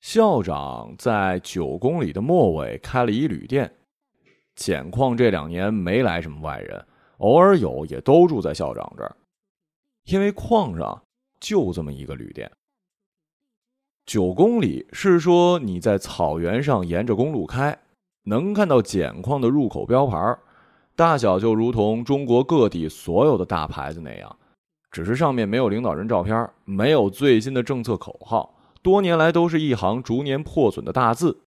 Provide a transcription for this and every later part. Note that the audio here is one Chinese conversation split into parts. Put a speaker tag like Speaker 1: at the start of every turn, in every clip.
Speaker 1: 校长在九公里的末尾开了一旅店，简况这两年没来什么外人，偶尔有也都住在校长这儿，因为矿上就这么一个旅店。九公里是说你在草原上沿着公路开，能看到碱矿的入口标牌，大小就如同中国各地所有的大牌子那样，只是上面没有领导人照片，没有最新的政策口号。多年来都是一行逐年破损的大字：“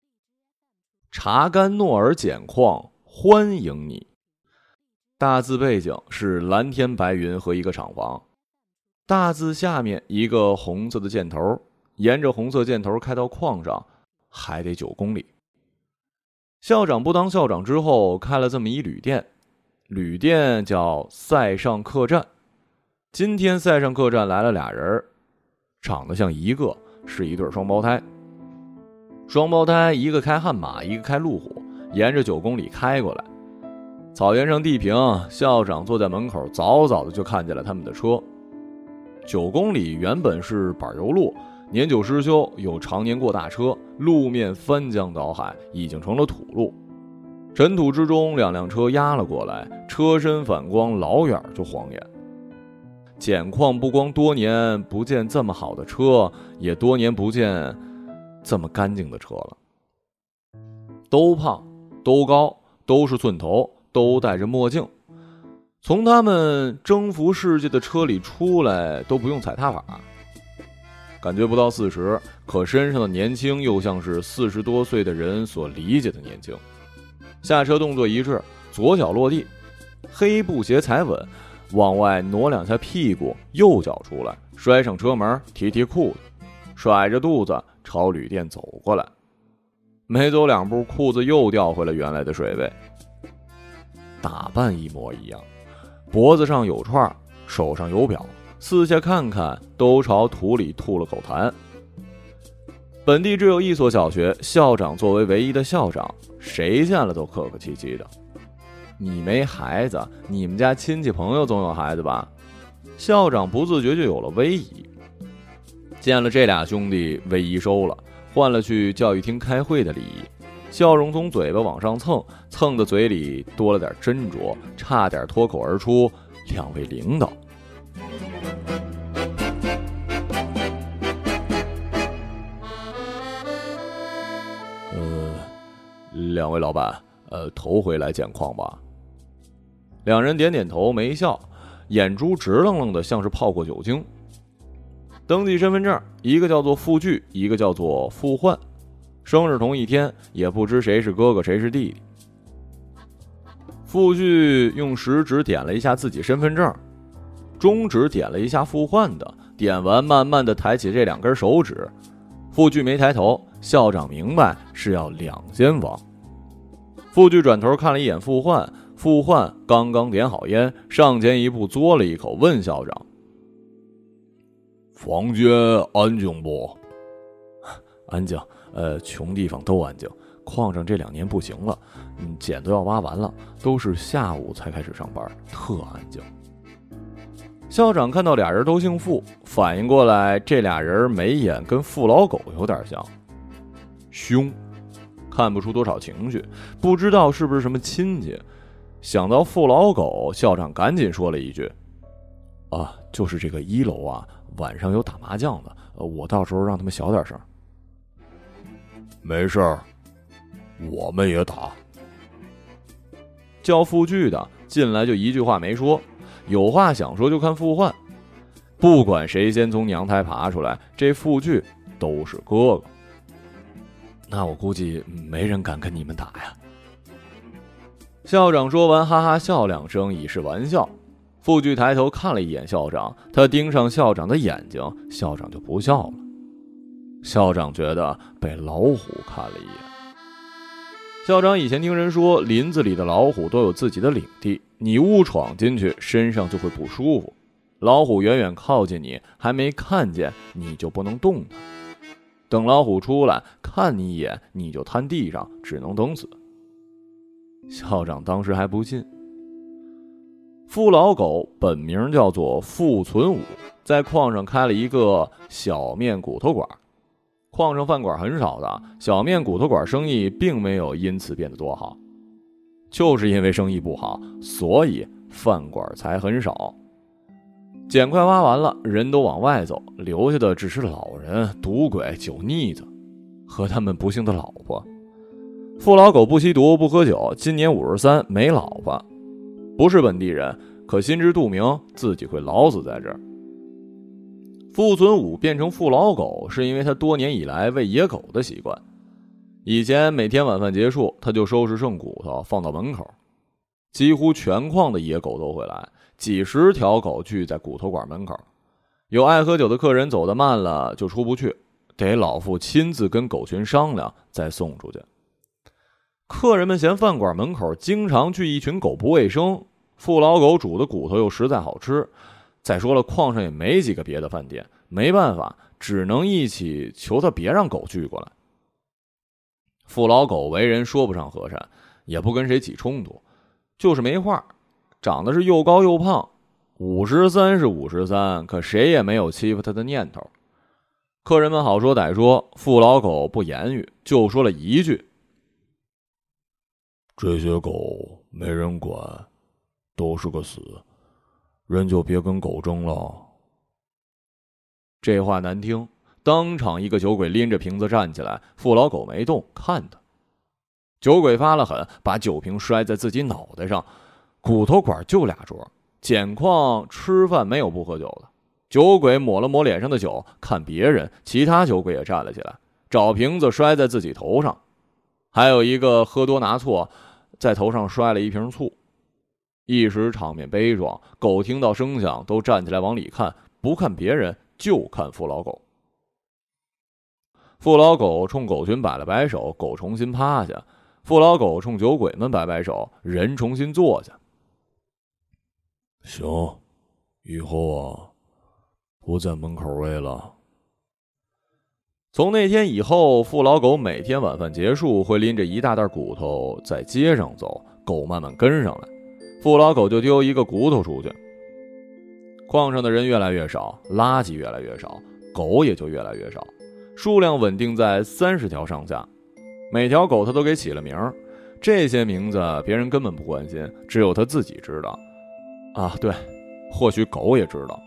Speaker 1: 查干诺尔碱矿，欢迎你。”大字背景是蓝天白云和一个厂房，大字下面一个红色的箭头，沿着红色箭头开到矿上，还得九公里。校长不当校长之后，开了这么一旅店，旅店叫塞上客栈。今天塞上客栈来了俩人，长得像一个。是一对双胞胎。双胞胎一个开悍马，一个开路虎，沿着九公里开过来。草原上地平，校长坐在门口，早早的就看见了他们的车。九公里原本是柏油路，年久失修，又常年过大车，路面翻江倒海，已经成了土路。尘土之中，两辆车压了过来，车身反光，老远就晃眼。碱矿不光多年不见这么好的车，也多年不见这么干净的车了。都胖，都高，都是寸头，都戴着墨镜。从他们征服世界的车里出来都不用踩踏板，感觉不到四十，可身上的年轻又像是四十多岁的人所理解的年轻。下车动作一致，左脚落地，黑布鞋踩稳。往外挪两下屁股，右脚出来，摔上车门，提提裤子，甩着肚子朝旅店走过来。没走两步，裤子又掉回了原来的水位。打扮一模一样，脖子上有串，手上有表，四下看看都朝土里吐了口痰。本地只有一所小学，校长作为唯一的校长，谁见了都客客气气的。你没孩子，你们家亲戚朋友总有孩子吧？校长不自觉就有了威仪。见了这俩兄弟，威仪收了，换了去教育厅开会的礼仪，笑容从嘴巴往上蹭，蹭的嘴里多了点斟酌，差点脱口而出：“两位领导。”呃，两位老板，呃，头回来捡矿吧？两人点点头，没笑，眼珠直愣愣的，像是泡过酒精。登记身份证，一个叫做付巨，一个叫做付焕，生日同一天，也不知谁是哥哥谁是弟弟。付巨用食指点了一下自己身份证，中指点了一下付焕的，点完，慢慢的抬起这两根手指。付巨没抬头，校长明白是要两间房。付巨转头看了一眼付焕。傅焕刚刚点好烟，上前一步嘬了一口，问校长：“
Speaker 2: 房间安静不？
Speaker 1: 安静。呃，穷地方都安静。矿上这两年不行了，嗯，碱都要挖完了，都是下午才开始上班，特安静。”校长看到俩人都姓傅，反应过来，这俩人眉眼跟傅老狗有点像，凶，看不出多少情绪，不知道是不是什么亲戚。想到父老狗，校长赶紧说了一句：“啊，就是这个一楼啊，晚上有打麻将的，我到时候让他们小点声。”
Speaker 2: 没事儿，我们也打。
Speaker 1: 叫傅巨的进来就一句话没说，有话想说就看傅焕。不管谁先从娘胎爬出来，这傅巨都是哥哥。那我估计没人敢跟你们打呀。校长说完，哈哈笑两声，以示玩笑。傅巨抬头看了一眼校长，他盯上校长的眼睛，校长就不笑了。校长觉得被老虎看了一眼。校长以前听人说，林子里的老虎都有自己的领地，你误闯进去，身上就会不舒服。老虎远远靠近你，还没看见你就不能动它。等老虎出来看你一眼，你就瘫地上，只能等死。校长当时还不信。傅老狗本名叫做傅存武，在矿上开了一个小面骨头馆，矿上饭馆很少的，小面骨头馆生意并没有因此变得多好。就是因为生意不好，所以饭馆才很少。碱快挖完了，人都往外走，留下的只是老人、赌鬼、酒腻子和他们不幸的老婆。傅老狗不吸毒，不喝酒，今年五十三，没老婆，不是本地人，可心知肚明自己会老死在这儿。傅存武变成傅老狗，是因为他多年以来喂野狗的习惯。以前每天晚饭结束，他就收拾剩骨头放到门口，几乎全矿的野狗都会来，几十条狗聚在骨头馆门口。有爱喝酒的客人走得慢了就出不去，得老傅亲自跟狗群商量再送出去。客人们嫌饭馆门口经常聚一群狗不卫生，傅老狗煮的骨头又实在好吃。再说了，矿上也没几个别的饭店，没办法，只能一起求他别让狗聚过来。傅老狗为人说不上和善，也不跟谁起冲突，就是没话。长得是又高又胖，五十三是五十三，可谁也没有欺负他的念头。客人们好说歹说，傅老狗不言语，就说了一句。
Speaker 2: 这些狗没人管，都是个死，人就别跟狗争了。
Speaker 1: 这话难听，当场一个酒鬼拎着瓶子站起来，傅老狗没动，看他。酒鬼发了狠，把酒瓶摔在自己脑袋上。骨头馆就俩桌，捡矿吃饭没有不喝酒的。酒鬼抹了抹脸上的酒，看别人，其他酒鬼也站了起来，找瓶子摔在自己头上。还有一个喝多拿错。在头上摔了一瓶醋，一时场面悲壮。狗听到声响都站起来往里看，不看别人，就看傅老狗。傅老狗冲狗群摆了摆手，狗重新趴下；傅老狗冲酒鬼们摆摆手，人重新坐下。
Speaker 2: 行，以后啊，不在门口喂了。
Speaker 1: 从那天以后，傅老狗每天晚饭结束会拎着一大袋骨头在街上走，狗慢慢跟上来，傅老狗就丢一个骨头出去。矿上的人越来越少，垃圾越来越少，狗也就越来越少，数量稳定在三十条上下。每条狗他都给起了名儿，这些名字别人根本不关心，只有他自己知道。啊，对，或许狗也知道。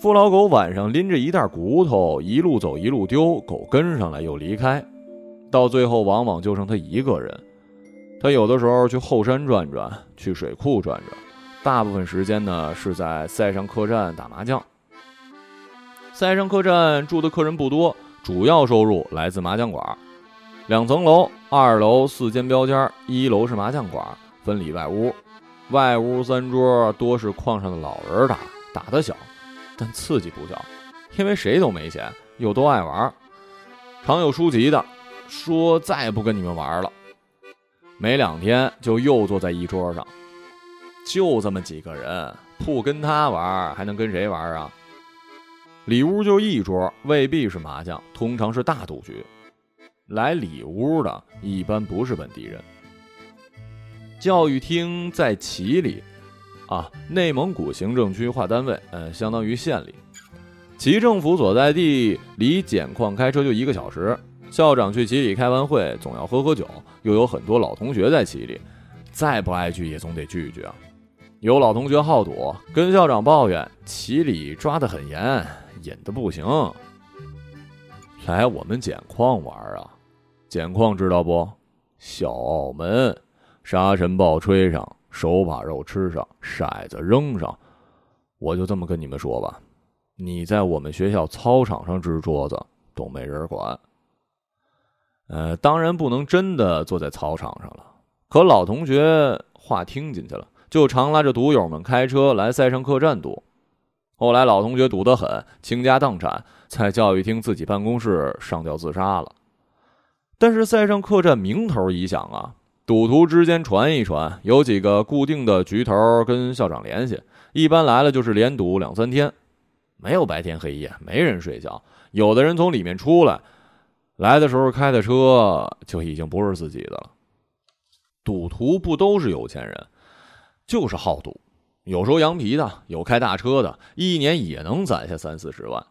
Speaker 1: 傅老狗晚上拎着一袋骨头，一路走一路丢，狗跟上来又离开，到最后往往就剩他一个人。他有的时候去后山转转，去水库转转，大部分时间呢是在塞上客栈打麻将。塞上客栈住的客人不多，主要收入来自麻将馆。两层楼，二楼四间标间，一楼是麻将馆，分里外屋。外屋三桌多是矿上的老人打，打得小。但刺激不小，因为谁都没钱，又都爱玩，常有输急的，说再也不跟你们玩了。没两天就又坐在一桌上，就这么几个人，不跟他玩还能跟谁玩啊？里屋就一桌，未必是麻将，通常是大赌局。来里屋的一般不是本地人。教育厅在旗里。啊，内蒙古行政区划单位，嗯，相当于县里。旗政府所在地离碱矿开车就一个小时。校长去旗里开完会，总要喝喝酒，又有很多老同学在旗里，再不爱聚也总得聚聚啊。有老同学好赌，跟校长抱怨旗里抓得很严，瘾得不行。来我们碱矿玩啊，碱矿知道不？小澳门，沙尘暴吹上。手把肉吃上，骰子扔上，我就这么跟你们说吧，你在我们学校操场上支桌子都没人管。呃，当然不能真的坐在操场上了，可老同学话听进去了，就常拉着赌友们开车来赛上客栈赌。后来老同学赌得很，倾家荡产，在教育厅自己办公室上吊自杀了。但是赛上客栈名头一响啊。赌徒之间传一传，有几个固定的局头跟校长联系，一般来了就是连赌两三天，没有白天黑夜，没人睡觉。有的人从里面出来，来的时候开的车就已经不是自己的了。赌徒不都是有钱人，就是好赌，有收羊皮的，有开大车的，一年也能攒下三四十万。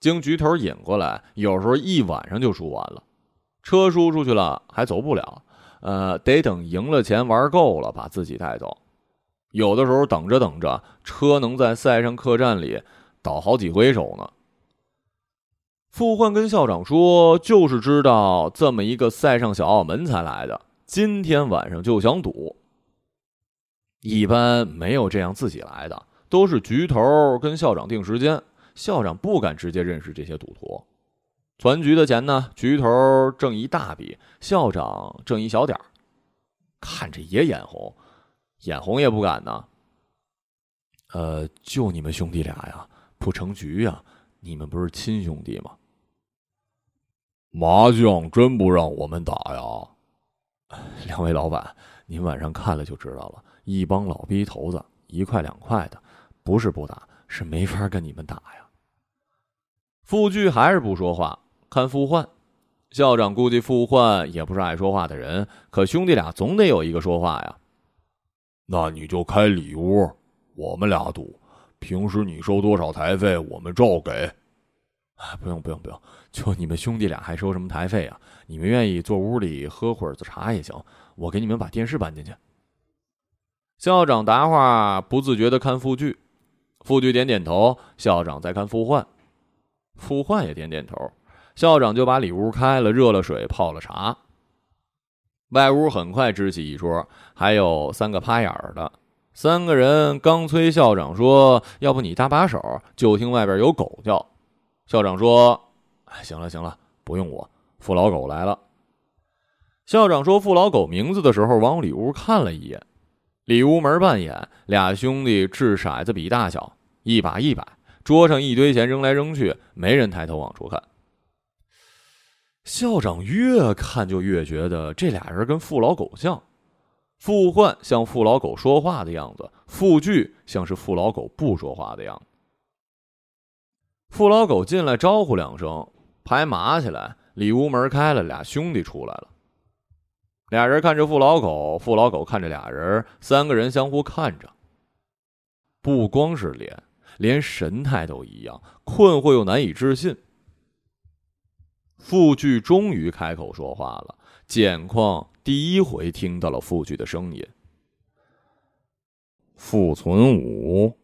Speaker 1: 经局头引过来，有时候一晚上就输完了。车输出去了还走不了，呃，得等赢了钱玩够了，把自己带走。有的时候等着等着，车能在塞上客栈里倒好几回手呢。傅焕跟校长说：“就是知道这么一个塞上小澳门才来的，今天晚上就想赌。一般没有这样自己来的，都是局头跟校长定时间，校长不敢直接认识这些赌徒。”团局的钱呢？局头挣一大笔，校长挣一小点儿，看着也眼红，眼红也不敢呢。呃，就你们兄弟俩呀，不成局呀？你们不是亲兄弟吗？
Speaker 2: 麻将真不让我们打呀？
Speaker 1: 两位老板，您晚上看了就知道了。一帮老逼头子，一块两块的，不是不打，是没法跟你们打呀。傅据还是不说话。看傅焕，校长估计傅焕也不是爱说话的人，可兄弟俩总得有一个说话呀。
Speaker 2: 那你就开里屋，我们俩赌。平时你收多少台费，我们照给。
Speaker 1: 哎，不用不用不用，就你们兄弟俩还收什么台费啊？你们愿意坐屋里喝会儿子茶也行，我给你们把电视搬进去。校长答话不自觉的看傅据，傅据点点头。校长在看傅焕，傅焕也点点头。校长就把里屋开了，热了水，泡了茶。外屋很快支起一桌，还有三个趴眼儿的。三个人刚催校长说：“要不你搭把手？”就听外边有狗叫。校长说：“哎，行了行了，不用我，傅老狗来了。”校长说：“傅老狗名字的时候，往里屋看了一眼。里屋门半掩，俩兄弟掷骰子比大小，一把一百，桌上一堆钱扔来扔去，没人抬头往出看。”校长越看就越觉得这俩人跟傅老狗像，傅焕像傅老狗说话的样子，傅据像是傅老狗不说话的样子。傅老狗进来招呼两声，牌码起来，里屋门开了，俩兄弟出来了。俩人看着傅老狗，傅老狗看着俩人，三个人相互看着。不光是脸，连神态都一样，困惑又难以置信。傅巨终于开口说话了，简况第一回听到了傅巨的声音。
Speaker 2: 傅存武，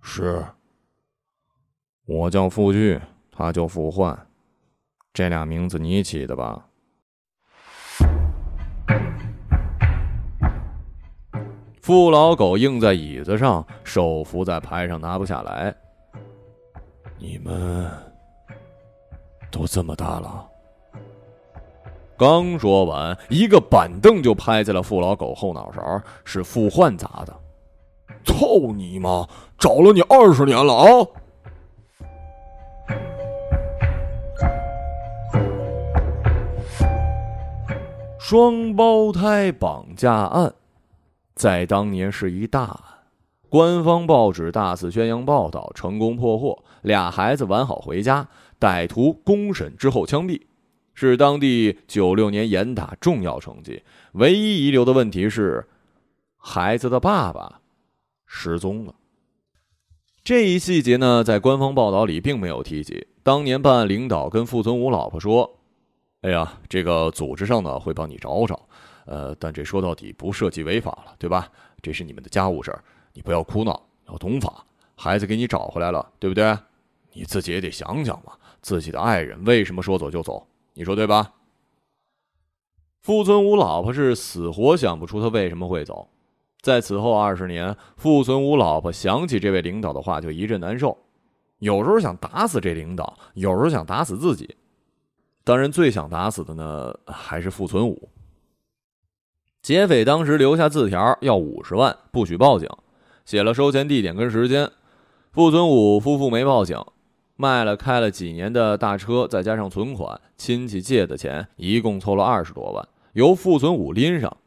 Speaker 2: 是。我叫傅巨，他叫傅焕，这俩名字你起的吧？
Speaker 1: 傅老狗硬在椅子上，手扶在牌上，拿不下来。
Speaker 2: 你们。都这么大了，
Speaker 1: 刚说完，一个板凳就拍在了傅老狗后脑勺，是傅焕砸的。
Speaker 2: 操你妈！找了你二十年了啊！
Speaker 1: 双胞胎绑架案，在当年是一大案，官方报纸大肆宣扬报道，成功破获，俩孩子完好回家。歹徒公审之后枪毙，是当地九六年严打重要成绩。唯一遗留的问题是，孩子的爸爸失踪了。这一细节呢，在官方报道里并没有提及。当年办案领导跟傅存武老婆说：“哎呀，这个组织上呢会帮你找找，呃，但这说到底不涉及违法了，对吧？这是你们的家务事儿，你不要哭闹，要懂法。孩子给你找回来了，对不对？你自己也得想想嘛。”自己的爱人为什么说走就走？你说对吧？傅存武老婆是死活想不出他为什么会走。在此后二十年，傅存武老婆想起这位领导的话就一阵难受，有时候想打死这领导，有时候想打死自己。当然，最想打死的呢，还是傅存武。劫匪当时留下字条，要五十万，不许报警，写了收钱地点跟时间。傅存武夫妇没报警。卖了开了几年的大车，再加上存款、亲戚借的钱，一共凑了二十多万，由傅存武拎上。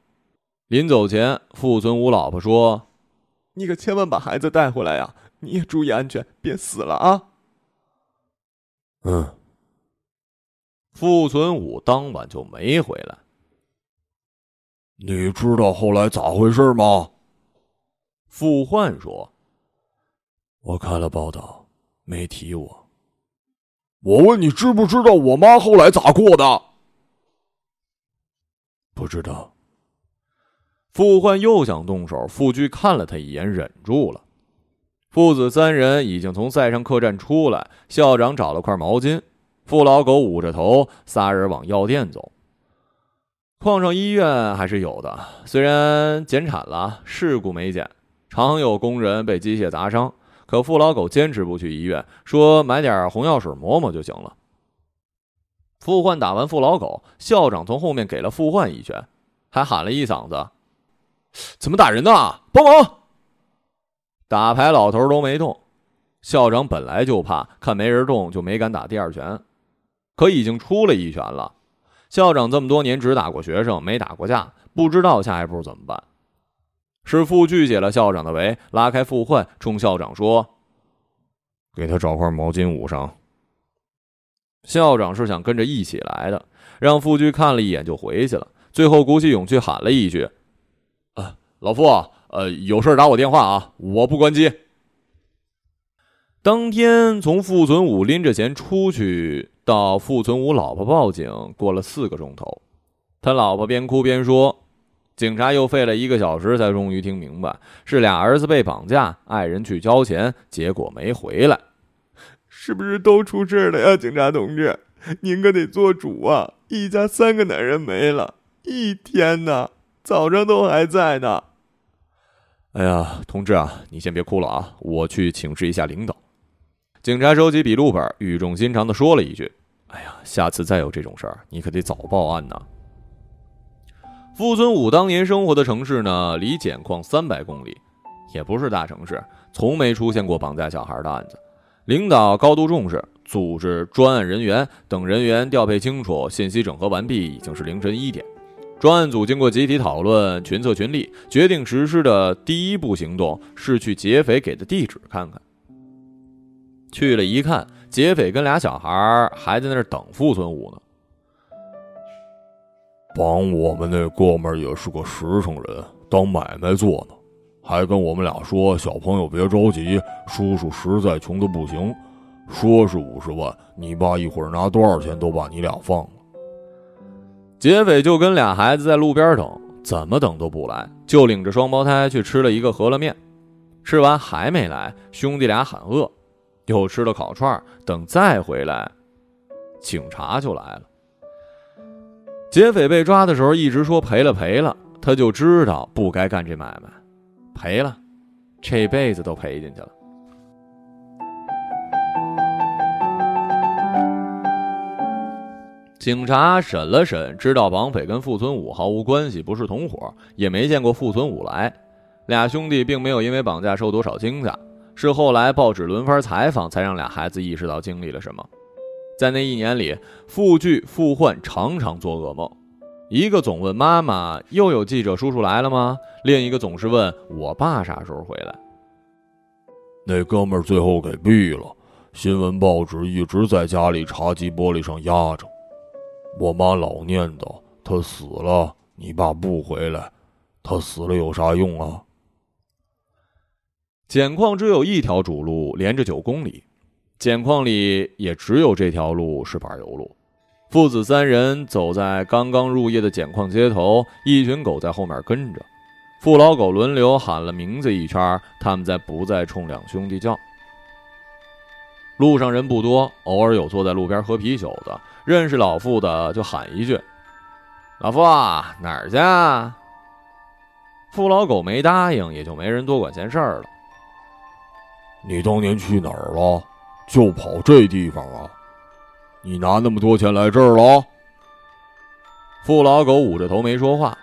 Speaker 1: 临走前，傅存武老婆说：“你可千万把孩子带回来呀！你也注意安全，别死了啊！”
Speaker 2: 嗯。
Speaker 1: 傅存武当晚就没回来。
Speaker 2: 你知道后来咋回事吗？
Speaker 1: 傅焕说：“
Speaker 2: 我看了报道。”没提我。我问你知不知道我妈后来咋过的？不知道。
Speaker 1: 傅焕又想动手，傅居看了他一眼，忍住了。父子三人已经从赛上客栈出来，校长找了块毛巾，傅老狗捂着头，仨人往药店走。矿上医院还是有的，虽然减产了，事故没减，常有工人被机械砸伤。可傅老狗坚持不去医院，说买点红药水抹抹就行了。傅焕打完傅老狗，校长从后面给了傅焕一拳，还喊了一嗓子：“怎么打人呢？帮忙！”打牌老头都没动，校长本来就怕，看没人动就没敢打第二拳，可已经出了一拳了。校长这么多年只打过学生，没打过架，不知道下一步怎么办。是傅据解了校长的围，拉开傅焕，冲校长说：“
Speaker 2: 给他找块毛巾捂上。”
Speaker 1: 校长是想跟着一起来的，让傅据看了一眼就回去了。最后鼓起勇气喊了一句：“啊，老傅，呃，有事打我电话啊，我不关机。”当天从傅存武拎着钱出去，到傅存武老婆报警，过了四个钟头，他老婆边哭边说。警察又费了一个小时，才终于听明白是俩儿子被绑架，爱人去交钱，结果没回来，
Speaker 3: 是不是都出事了呀？警察同志，您可得做主啊！一家三个男人没了，一天呐，早上都还在呢。
Speaker 1: 哎呀，同志啊，你先别哭了啊，我去请示一下领导。警察收起笔录本，语重心长地说了一句：“哎呀，下次再有这种事儿，你可得早报案呐。”傅存武当年生活的城市呢，离碱矿三百公里，也不是大城市，从没出现过绑架小孩的案子。领导高度重视，组织专案人员等人员调配清楚，信息整合完毕，已经是凌晨一点。专案组经过集体讨论，群策群力，决定实施的第一步行动是去劫匪给的地址看看。去了一看，劫匪跟俩小孩还在那儿等傅存武呢。
Speaker 2: 帮我们那哥们儿也是个实诚人，当买卖做呢，还跟我们俩说：“小朋友别着急，叔叔实在穷的不行，说是五十万，你爸一会儿拿多少钱都把你俩放了。”
Speaker 1: 劫匪就跟俩孩子在路边等，怎么等都不来，就领着双胞胎去吃了一个饸饹面，吃完还没来，兄弟俩喊饿，又吃了烤串，等再回来，警察就来了。劫匪被抓的时候一直说赔了赔了，他就知道不该干这买卖，赔了，这辈子都赔进去了。警察审了审，知道绑匪跟傅存武毫无关系，不是同伙，也没见过傅存武来。俩兄弟并没有因为绑架受多少惊吓，是后来报纸轮番采访，才让俩孩子意识到经历了什么。在那一年里，傅聚、傅焕常常做噩梦，一个总问妈妈：“又有记者叔叔来了吗？”另一个总是问我爸啥时候回来。
Speaker 2: 那哥们儿最后给毙了，新闻报纸一直在家里茶几玻璃上压着。我妈老念叨：“他死了，你爸不回来，他死了有啥用啊？”
Speaker 1: 碱矿只有一条主路，连着九公里。碱矿里也只有这条路是柏油路。父子三人走在刚刚入夜的碱矿街头，一群狗在后面跟着。父老狗轮流喊了名字一圈，他们在不再冲两兄弟叫。路上人不多，偶尔有坐在路边喝啤酒的，认识老傅的就喊一句：“老傅啊，哪儿去？”父老狗没答应，也就没人多管闲事儿了。
Speaker 2: 你当年去哪儿了？就跑这地方啊！你拿那么多钱来这儿了？
Speaker 1: 傅老狗捂着头没说话。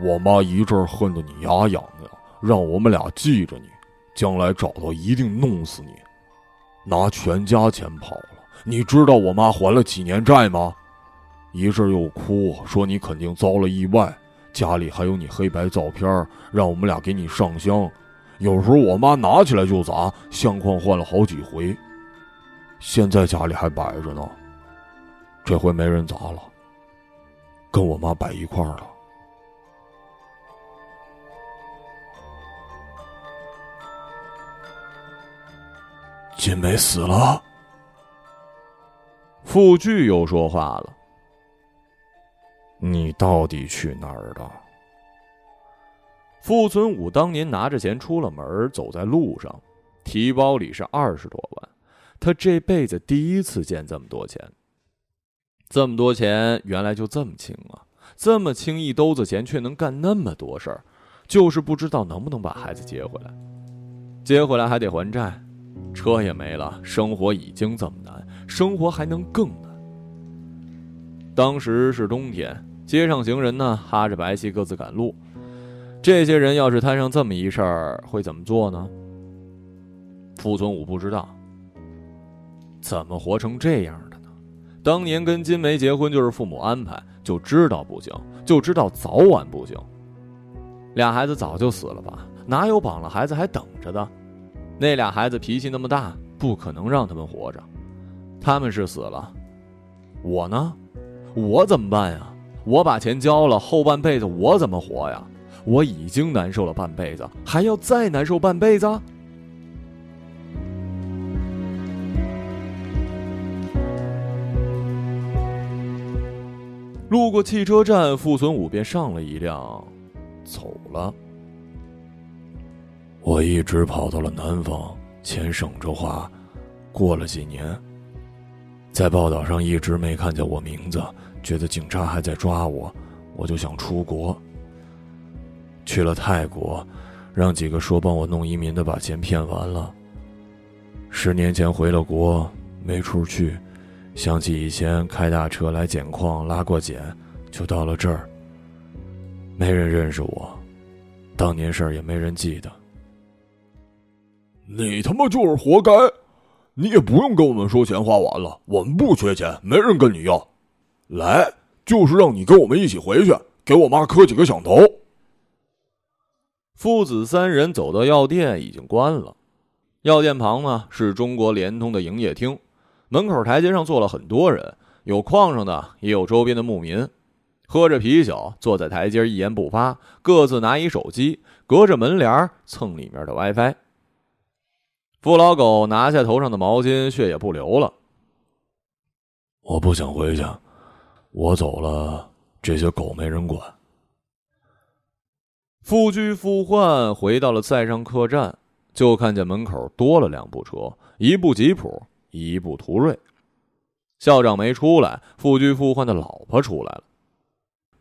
Speaker 2: 我妈一阵恨得你牙痒痒，让我们俩记着你，将来找到一定弄死你。拿全家钱跑了，你知道我妈还了几年债吗？一阵又哭，说你肯定遭了意外，家里还有你黑白照片，让我们俩给你上香。有时候我妈拿起来就砸，相框换了好几回。现在家里还摆着呢，这回没人砸了，跟我妈摆一块儿了。金梅死了。
Speaker 1: 傅据又说话了：“
Speaker 2: 你到底去哪儿了？”
Speaker 1: 傅存武当年拿着钱出了门，走在路上，提包里是二十多万。他这辈子第一次见这么多钱。这么多钱，原来就这么轻啊！这么轻一兜子钱，却能干那么多事儿，就是不知道能不能把孩子接回来。接回来还得还债，车也没了，生活已经这么难，生活还能更难。当时是冬天，街上行人呢哈着白气各自赶路。这些人要是摊上这么一事儿，会怎么做呢？傅存武不知道。怎么活成这样的呢？当年跟金梅结婚就是父母安排，就知道不行，就知道早晚不行。俩孩子早就死了吧？哪有绑了孩子还等着的？那俩孩子脾气那么大，不可能让他们活着。他们是死了，我呢？我怎么办呀？我把钱交了，后半辈子我怎么活呀？我已经难受了半辈子，还要再难受半辈子？路过汽车站，傅存武便上了一辆，走了。
Speaker 2: 我一直跑到了南方，钱省着花。过了几年，在报道上一直没看见我名字，觉得警察还在抓我，我就想出国。去了泰国，让几个说帮我弄移民的把钱骗完了。十年前回了国，没处去，想起以前开大车来捡矿拉过检，就到了这儿。没人认识我，当年事儿也没人记得。
Speaker 3: 你他妈就是活该！你也不用跟我们说钱花完了，我们不缺钱，没人跟你要。来，就是让你跟我们一起回去，给我妈磕几个响头。
Speaker 1: 父子三人走到药店，已经关了。药店旁呢是中国联通的营业厅，门口台阶上坐了很多人，有矿上的，也有周边的牧民，喝着啤酒，坐在台阶一言不发，各自拿一手机，隔着门帘蹭里面的 WiFi。傅老狗拿下头上的毛巾，血也不流了。
Speaker 2: 我不想回去，我走了，这些狗没人管。
Speaker 1: 复居复换回到了塞上客栈，就看见门口多了两部车，一部吉普，一部途锐。校长没出来，复居复换的老婆出来了。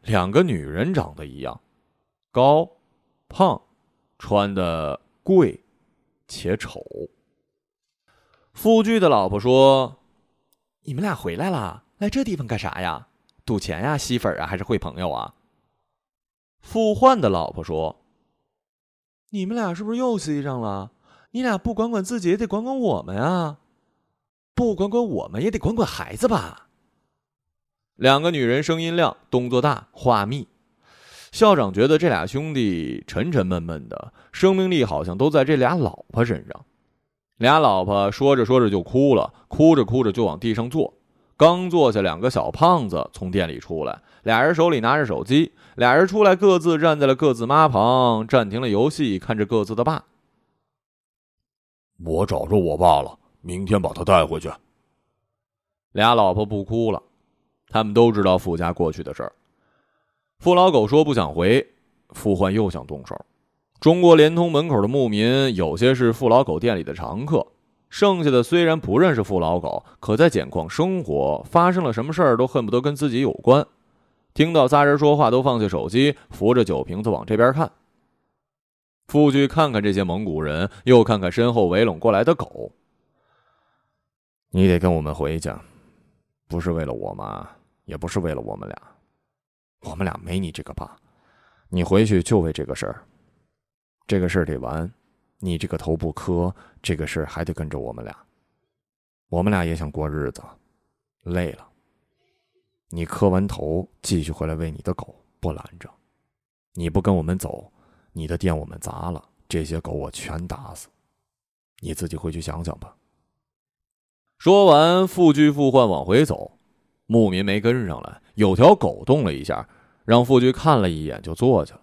Speaker 1: 两个女人长得一样，高、胖，穿的贵且丑。复居的老婆说：“你们俩回来了，来这地方干啥呀？赌钱呀，吸粉啊，还是会朋友啊？”傅焕的老婆说：“你们俩是不是又吸上了？你俩不管管自己，也得管管我们啊！不管管我们，也得管管孩子吧？”两个女人声音亮，动作大，话密。校长觉得这俩兄弟沉沉闷闷的，生命力好像都在这俩老婆身上。俩老婆说着说着就哭了，哭着哭着就往地上坐。刚坐下，两个小胖子从店里出来，俩人手里拿着手机。俩人出来，各自站在了各自妈旁，暂停了游戏，看着各自的爸。
Speaker 3: 我找着我爸了，明天把他带回去。
Speaker 1: 俩老婆不哭了，他们都知道傅家过去的事儿。傅老狗说不想回，傅焕又想动手。中国联通门口的牧民有些是傅老狗店里的常客，剩下的虽然不认识傅老狗，可在捡矿生活，发生了什么事儿都恨不得跟自己有关。听到仨人说话，都放下手机，扶着酒瓶子往这边看。傅据看看这些蒙古人，又看看身后围拢过来的狗。你得跟我们回去，不是为了我妈，也不是为了我们俩，我们俩没你这个爸。你回去就为这个事儿，这个事儿得完，你这个头不磕，这个事儿还得跟着我们俩。我们俩也想过日子，累了。你磕完头，继续回来喂你的狗，不拦着。你不跟我们走，你的店我们砸了，这些狗我全打死。你自己回去想想吧。说完，复居复换往回走，牧民没跟上来。有条狗动了一下，让复居看了一眼就坐下了。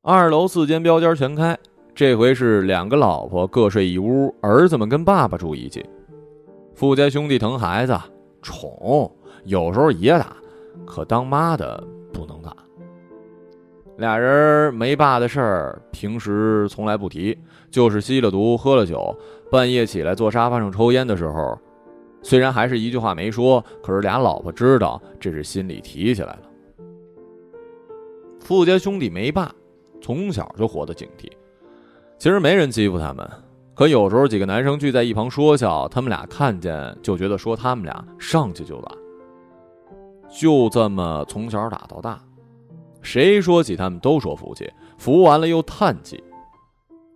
Speaker 1: 二楼四间标间全开，这回是两个老婆各睡一屋，儿子们跟爸爸住一起。富家兄弟疼孩子，宠，有时候也打，可当妈的不能打。俩人没爸的事儿，平时从来不提，就是吸了毒、喝了酒，半夜起来坐沙发上抽烟的时候，虽然还是一句话没说，可是俩老婆知道，这是心里提起来了。富家兄弟没爸，从小就活得警惕。其实没人欺负他们，可有时候几个男生聚在一旁说笑，他们俩看见就觉得说他们俩上去就打，就这么从小打到大。谁说起他们都说服气，服完了又叹气。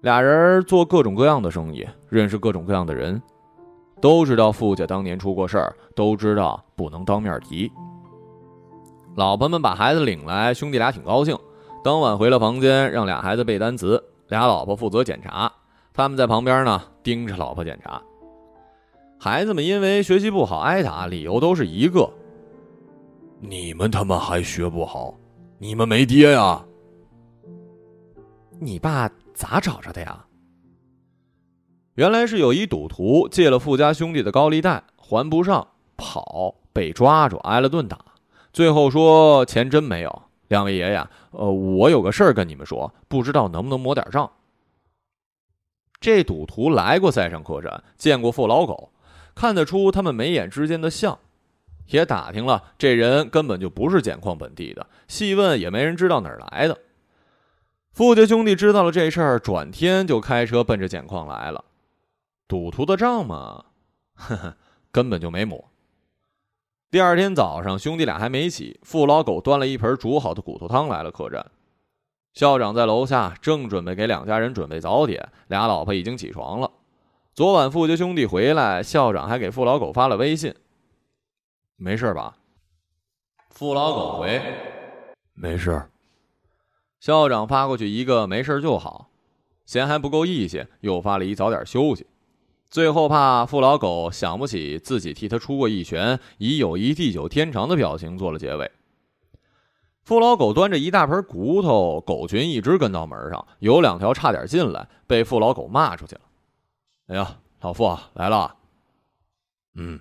Speaker 1: 俩人做各种各样的生意，认识各种各样的人，都知道富家当年出过事儿，都知道不能当面提。老婆们把孩子领来，兄弟俩挺高兴。当晚回了房间，让俩孩子背单词，俩老婆负责检查。他们在旁边呢，盯着老婆检查。孩子们因为学习不好挨打，理由都是一个：
Speaker 2: 你们他妈还学不好。你们没爹呀？
Speaker 1: 你爸咋找着的呀？原来是有一赌徒借了富家兄弟的高利贷还不上，跑被抓住挨了顿打，最后说钱真没有。两位爷爷，呃，我有个事儿跟你们说，不知道能不能抹点账。这赌徒来过塞上客栈，见过富老狗，看得出他们眉眼之间的像。也打听了，这人根本就不是捡矿本地的，细问也没人知道哪儿来的。富家兄弟知道了这事儿，转天就开车奔着捡矿来了。赌徒的账嘛，呵 呵，根本就没抹。第二天早上，兄弟俩还没起，富老狗端了一盆煮好的骨头汤来了客栈。校长在楼下正准备给两家人准备早点，俩老婆已经起床了。昨晚富家兄弟回来，校长还给富老狗发了微信。没事吧？富老狗回，
Speaker 2: 没事。
Speaker 1: 校长发过去一个没事就好，嫌还不够义气，又发了一早点休息。最后怕富老狗想不起自己替他出过一拳，以友谊地久天长的表情做了结尾。富老狗端着一大盆骨头，狗群一直跟到门上，有两条差点进来，被富老狗骂出去了。哎呀，老富来了。
Speaker 2: 嗯。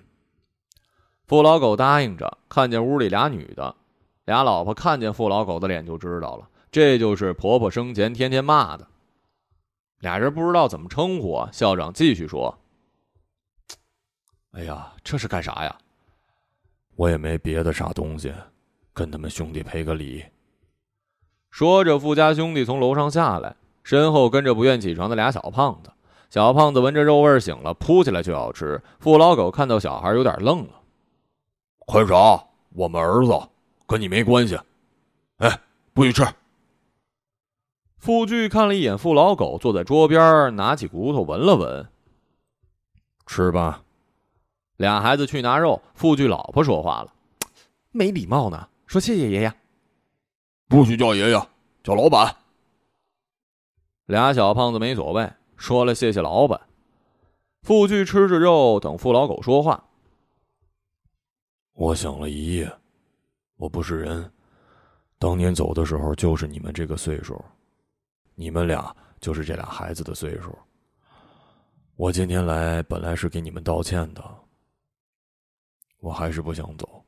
Speaker 1: 富老狗答应着，看见屋里俩女的，俩老婆看见富老狗的脸就知道了，这就是婆婆生前天天骂的。俩人不知道怎么称呼啊。校长继续说：“
Speaker 2: 哎呀，这是干啥呀？我也没别的啥东西，跟他们兄弟赔个礼。”
Speaker 1: 说着，富家兄弟从楼上下来，身后跟着不愿起床的俩小胖子。小胖子闻着肉味醒了，扑起来就要吃。富老狗看到小孩，有点愣了。
Speaker 2: 快啥？我们儿子跟你没关系。哎，不许吃！
Speaker 1: 富巨看了一眼富老狗，坐在桌边，拿起骨头闻了闻。
Speaker 2: 吃吧。
Speaker 1: 俩孩子去拿肉，富巨老婆说话了：“ 没礼貌呢，说谢谢爷爷。”
Speaker 2: 不许叫爷爷，叫老板。
Speaker 1: 俩小胖子没所谓，说了谢谢老板。富巨吃着肉，等富老狗说话。
Speaker 2: 我想了一夜，我不是人。当年走的时候就是你们这个岁数，你们俩就是这俩孩子的岁数。我今天来本来是给你们道歉的，我还是不想走。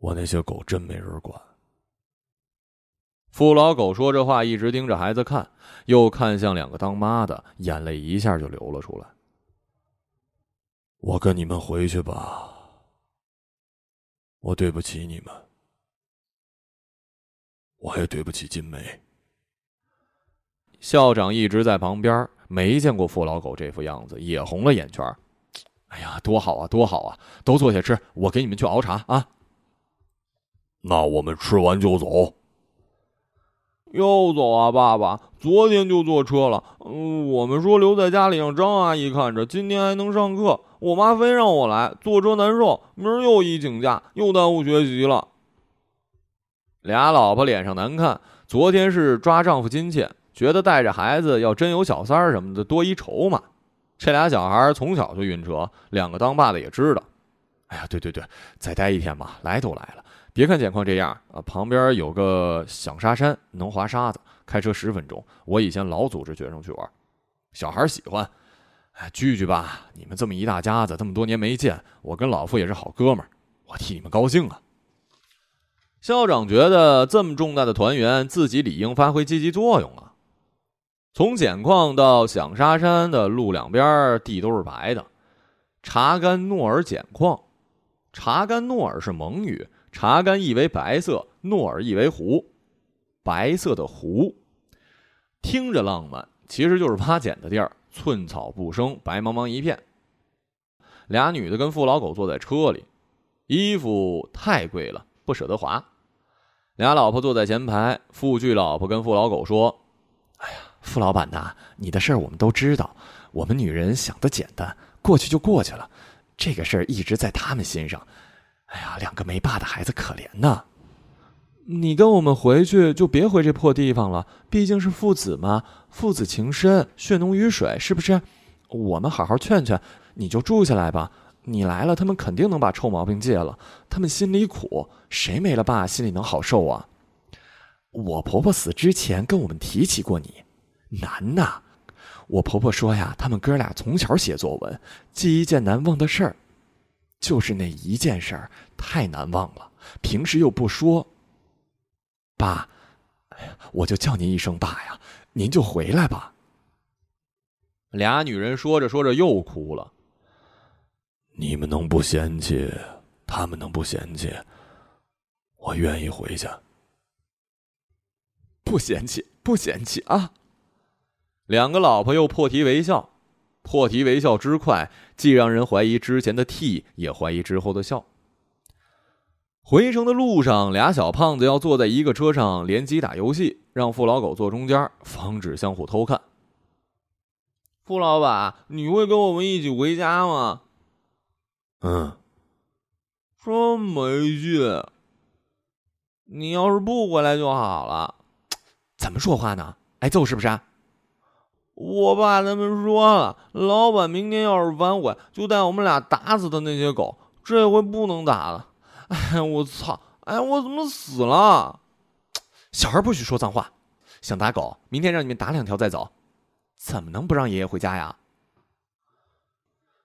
Speaker 2: 我那些狗真没人管。
Speaker 1: 富老狗说这话，一直盯着孩子看，又看向两个当妈的，眼泪一下就流了出来。
Speaker 2: 我跟你们回去吧。我对不起你们，我也对不起金梅。
Speaker 1: 校长一直在旁边，没见过傅老狗这副样子，也红了眼圈。哎呀，多好啊，多好啊！都坐下吃，我给你们去熬茶啊。
Speaker 2: 那我们吃完就走。
Speaker 3: 又走啊，爸爸！昨天就坐车了。嗯，我们说留在家里让张阿姨看着，今天还能上课。我妈非让我来，坐车难受，明儿又一请假，又耽误学习了。
Speaker 1: 俩老婆脸上难看，昨天是抓丈夫亲戚，觉得带着孩子要真有小三儿什么的多一筹码。这俩小孩从小就晕车，两个当爸的也知道。哎呀，对对对，再待一天吧，来都来了，别看简况这样啊，旁边有个响沙山，能滑沙子，开车十分钟。我以前老组织学生去玩，小孩喜欢。哎，聚聚吧！你们这么一大家子，这么多年没见，我跟老傅也是好哥们儿，我替你们高兴啊。校长觉得这么重大的团圆，自己理应发挥积极作用啊。从碱矿到响沙山的路两边地都是白的，查干诺尔碱矿。查干诺尔是蒙语，查干意为白色，诺尔意为湖，白色的湖，听着浪漫，其实就是挖碱的地儿。寸草不生，白茫茫一片。俩女的跟富老狗坐在车里，衣服太贵了，不舍得划。俩老婆坐在前排，富巨老婆跟富老狗说：“傅，老板呐，你的事儿我们都知道。我们女人想的简单，过去就过去了。这个事儿一直在他们心上。哎呀，两个没爸的孩子可怜呐。你跟我们回去就别回这破地方了，毕竟是父子嘛。”父子情深，血浓于水，是不是？我们好好劝劝，你就住下来吧。你来了，他们肯定能把臭毛病戒了。他们心里苦，谁没了爸心里能好受啊？我婆婆死之前跟我们提起过你，难呐。我婆婆说呀，他们哥俩从小写作文，记一件难忘的事儿，就是那一件事儿太难忘了，平时又不说。爸，哎呀，我就叫您一声爸呀。您就回来吧。俩女人说着说着又哭了。
Speaker 2: 你们能不嫌弃，他们能不嫌弃，我愿意回去。
Speaker 1: 不嫌弃，不嫌弃啊！两个老婆又破涕为笑，破涕为笑之快，既让人怀疑之前的替，也怀疑之后的笑。回城的路上，俩小胖子要坐在一个车上联机打游戏，让付老狗坐中间，防止相互偷看。
Speaker 3: 傅老板，你会跟我们一起回家吗？
Speaker 2: 嗯。
Speaker 3: 真没劲。你要是不回来就好了。
Speaker 1: 怎么说话呢？挨揍是不是？
Speaker 3: 我爸他们说了，老板明天要是反悔，就带我们俩打死的那些狗。这回不能打了。哎，我操！哎，我怎么死了？
Speaker 1: 小孩不许说脏话。想打狗，明天让你们打两条再走。怎么能不让爷爷回家呀？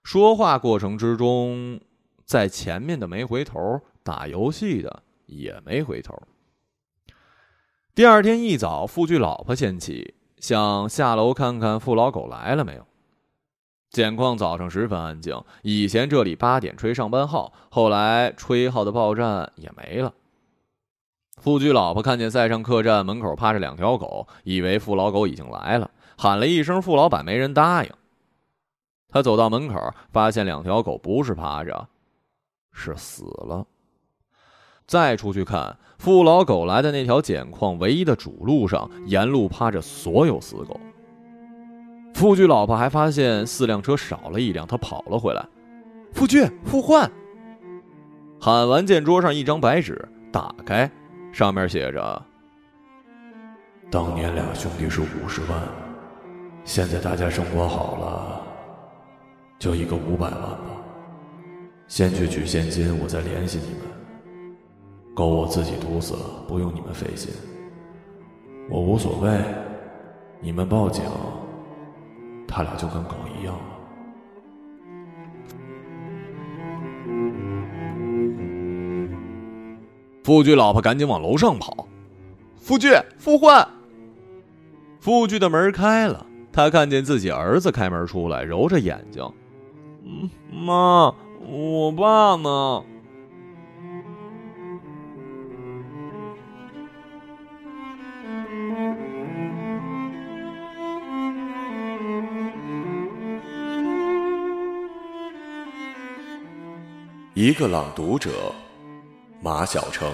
Speaker 1: 说话过程之中，在前面的没回头，打游戏的也没回头。第二天一早，富巨老婆先起，想下楼看看富老狗来了没有。简况早上十分安静，以前这里八点吹上班号，后来吹号的报站也没了。傅居老婆看见塞上客栈门口趴着两条狗，以为富老狗已经来了，喊了一声“傅老板”，没人答应。他走到门口，发现两条狗不是趴着，是死了。再出去看，富老狗来的那条碱矿唯一的主路上，沿路趴着所有死狗。富居老婆还发现四辆车少了一辆，他跑了回来。富居，互换。喊完，见桌上一张白纸，打开，上面写着：“
Speaker 2: 当年俩兄弟是五十万，现在大家生活好了，就一个五百万吧。先去取现金，我再联系你们。狗我自己毒死了，不用你们费心。我无所谓，你们报警。”他俩就跟狗一样了。
Speaker 1: 富居老婆赶紧往楼上跑。富居，富焕。富居的门开了，他看见自己儿子开门出来，揉着眼睛：“
Speaker 3: 嗯，妈，我爸呢？”
Speaker 4: 一个朗读者，马晓成。